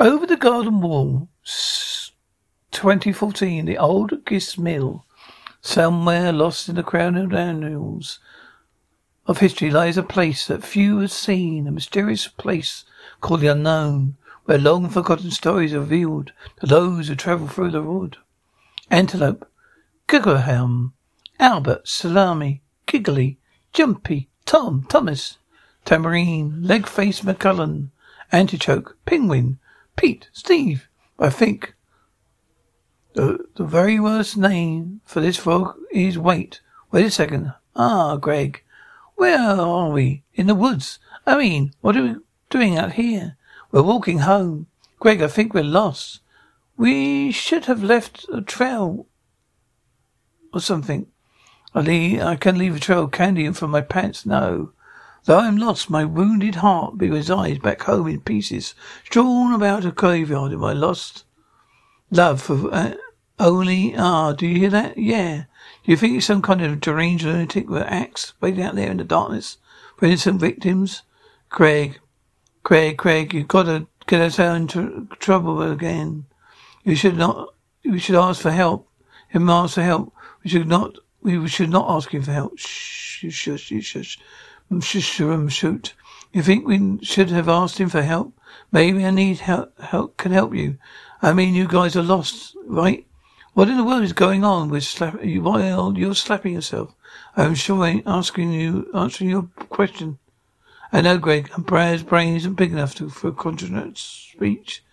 Over the garden wall, 2014, the old grist mill. Somewhere lost in the crown of annals of history lies a place that few have seen, a mysterious place called the unknown, where long forgotten stories are revealed to those who travel through the wood. Antelope, Guggerhelm, Albert, Salami, Giggly, Jumpy, Tom, Thomas, Tambourine, Leg-Face McCullen, Antichoke, Penguin, Pete, Steve. I think the, the very worst name for this frog is Wait. Wait a second. Ah, Greg. Where are we? In the woods. I mean, what are we doing out here? We're walking home. Greg, I think we're lost. We should have left a trail or something. I, leave, I can leave a trail of candy from my pants. No. Though I'm lost, my wounded heart be resides back home in pieces, strewn about a graveyard in my lost love for uh, only. Ah, do you hear that? Yeah. Do you think it's some kind of deranged lunatic with axe waiting out there in the darkness for innocent victims? Craig, Craig, Craig, you've got to get us out into trouble again. You should not. You should ask for help. Him ask for help. We should not. We should not ask him for help. Shh, shush, shush, shoot. You think we should have asked him for help? Maybe I need help. Help can help you. I mean, you guys are lost, right? What in the world is going on with slap? While you're slapping yourself, I'm sure I ain't asking you answering your question. I know, Greg, and Brad's brain isn't big enough to, for continent speech.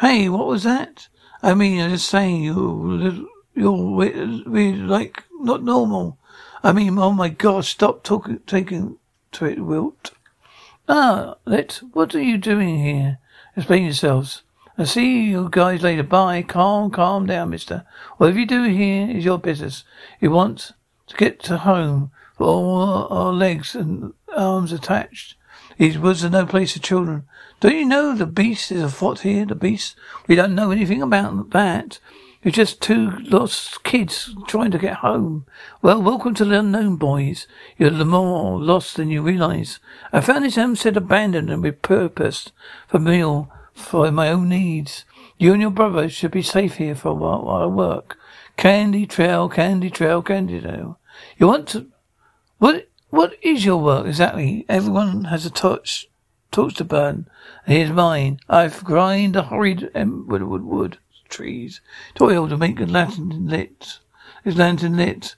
Hey, what was that? I mean, I'm just saying, you're, you're really like not normal. I mean, oh my God, stop talking, taking to it, Wirt. Ah, let, what are you doing here? Explain yourselves. I see you guys later. Bye. Calm, calm down, mister. Whatever you do here is your business. You want to get to home with all our legs and arms attached. These woods are no place for children. Don't you know the beast is afoot here? The beast? We don't know anything about that. You're just two lost kids trying to get home. Well, welcome to the unknown, boys. You're more lost than you realize. I found this homestead abandoned and repurposed for meal for my own needs. You and your brother should be safe here for a while while I work. Candy trail, candy trail, candy trail. You want to? What? What is your work exactly? Everyone has a torch, torch to burn. And here's mine. I've grind a horrid wood, wood, wood, trees, toil to make a lantern lit. This lantern lit.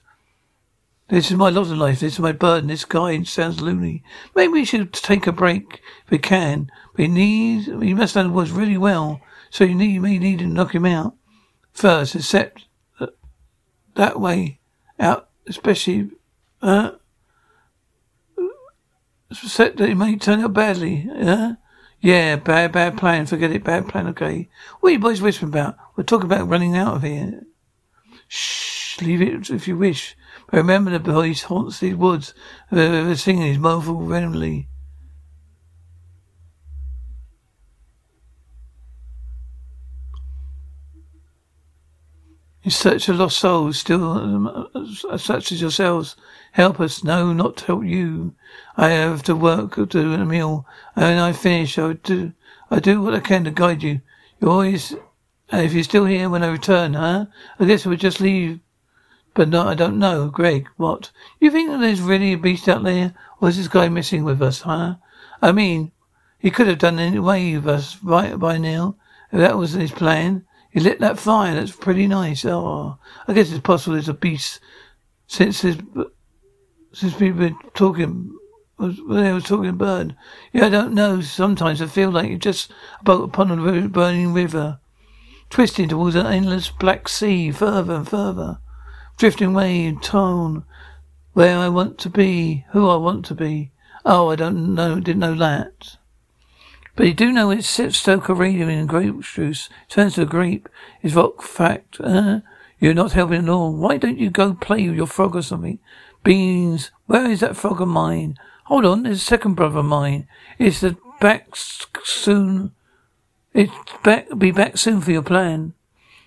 This is my lot of life. This is my burden. This guy sounds loony. Maybe we should take a break if we can. We need, we must know the woods really well. So you need, you may need to knock him out first, except that, that way out, especially, uh, Set that it may turn out badly, yeah? Yeah, bad, bad plan. Forget it, bad plan, okay? What are you boys whispering about? We're talking about running out of here. Shh, leave it if you wish. But remember the voice haunts these woods. The singing is mournful randomly. In search of lost souls, still um, such as yourselves. Help us. No, not help you. I have to work to a meal. And when I finish, I do, I do what I can to guide you. You always, and if you're still here when I return, huh? I guess we'll just leave. But no, I don't know. Greg, what? You think that there's really a beast out there? Or is this guy messing with us, huh? I mean, he could have done away with us right by now. If that was his plan. He lit that fire. That's pretty nice. Oh, I guess it's possible it's a beast since there's, since we've been talking. When I was talking bird. Yeah, I don't know. Sometimes I feel like you're just about upon a burning river, twisting towards an endless black sea, further and further, drifting away in tone, where I want to be, who I want to be. Oh, I don't know. Didn't know that. But you do know it's Stoker radio in grape juice. Turns to grape is rock fact. Uh, you're not helping at all. Why don't you go play with your frog or something? Beans, where is that frog of mine? Hold on, there's a second brother of mine. It's the back soon. It's back, be back soon for your plan.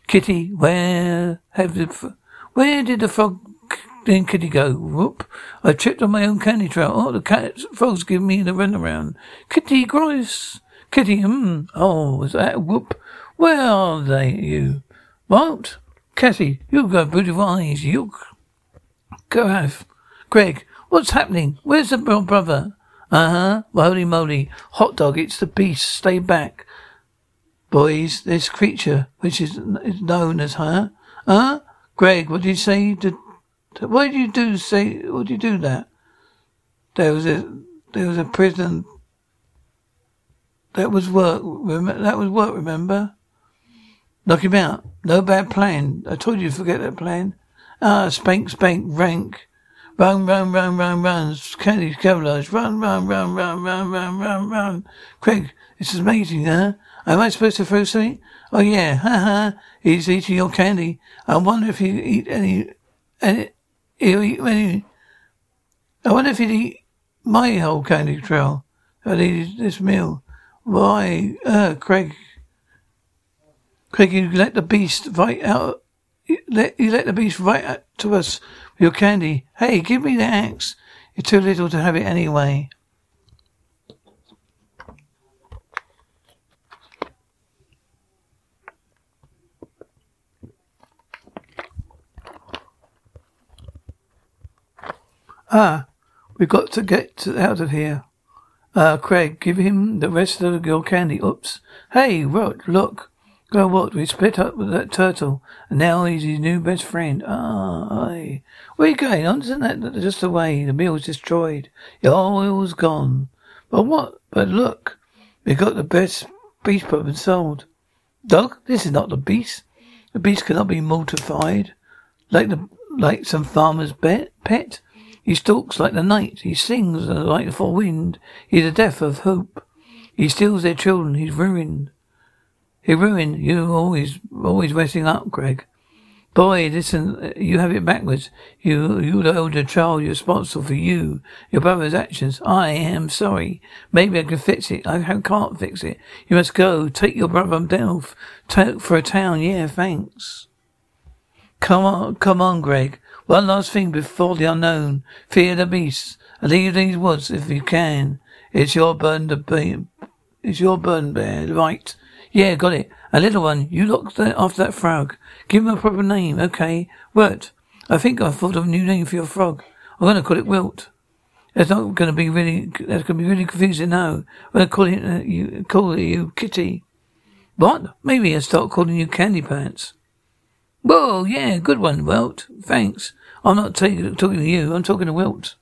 Kitty, where have the, where did the frog then Kitty go, whoop, I tripped on my own candy trail. Oh, the cat, frog's give me the runaround. Kitty, gross. Kitty, hmm. Oh, is that whoop? Where are they, you? What? Cassie, you've got beautiful eyes. You go have. Greg, what's happening? Where's the brother? Uh huh. Holy moly. Hot dog, it's the beast. Stay back. Boys, this creature, which is, is known as her. Huh? Greg, what did you say? Did, what did you do? Say, what did you do that? There was a, there was a prison. That was work. That was work, remember? Knock him out. No bad plan. I told you to forget that plan. Ah, spank, spank, rank. Run, run, run, run, run. Candy camouflage. Run, run, run, run, run, run, run, run. Craig, this is amazing, huh? Am I supposed to throw something? Oh yeah, ha ha. He's eating your candy. I wonder if he'd eat any, any. I wonder if he'd eat my whole candy trail. I'd eat this meal. Why, uh, Craig, Craig, you let the beast right out. You let, you let the beast right out to us with your candy. Hey, give me the axe. You're too little to have it anyway. Ah, we've got to get out of here. Uh, Craig, give him the rest of your candy. Oops. Hey, Rot, look. Well, what? We split up with that turtle, and now he's his new best friend. Ah, aye. Where are you going? Isn't that just the way? The meal's destroyed. Your oil's gone. But what? But look, we got the best beast puppet sold. Dog, this is not the beast. The beast cannot be mortified, like the like some farmer's pet. Pet. He stalks like the night. He sings like the full wind. He's the death of hope. He steals their children. He's ruined. He ruined you always, always messing up, Greg. Boy, listen, you have it backwards. You, you the older child, you're responsible for you, your brother's actions. I am sorry. Maybe I can fix it. I can't fix it. You must go. Take your brother down for a town. Yeah, thanks. Come on, come on, Greg. One last thing before the unknown. Fear the beasts. And leave these woods if you can. It's your burden to be. It's your burden, bear. Right. Yeah, got it. A little one. You look after that frog. Give him a proper name. Okay. Wirt. I think I've thought of a new name for your frog. I'm going to call it Wirt. That's not going to be really. That's going to be really confusing. No, I'm going to call it uh, you. Call it you Kitty. What? Maybe I start calling you Candy Pants. Whoa, yeah, good one, Wirt. Thanks. I'm not talking to you. I'm talking to Wirt.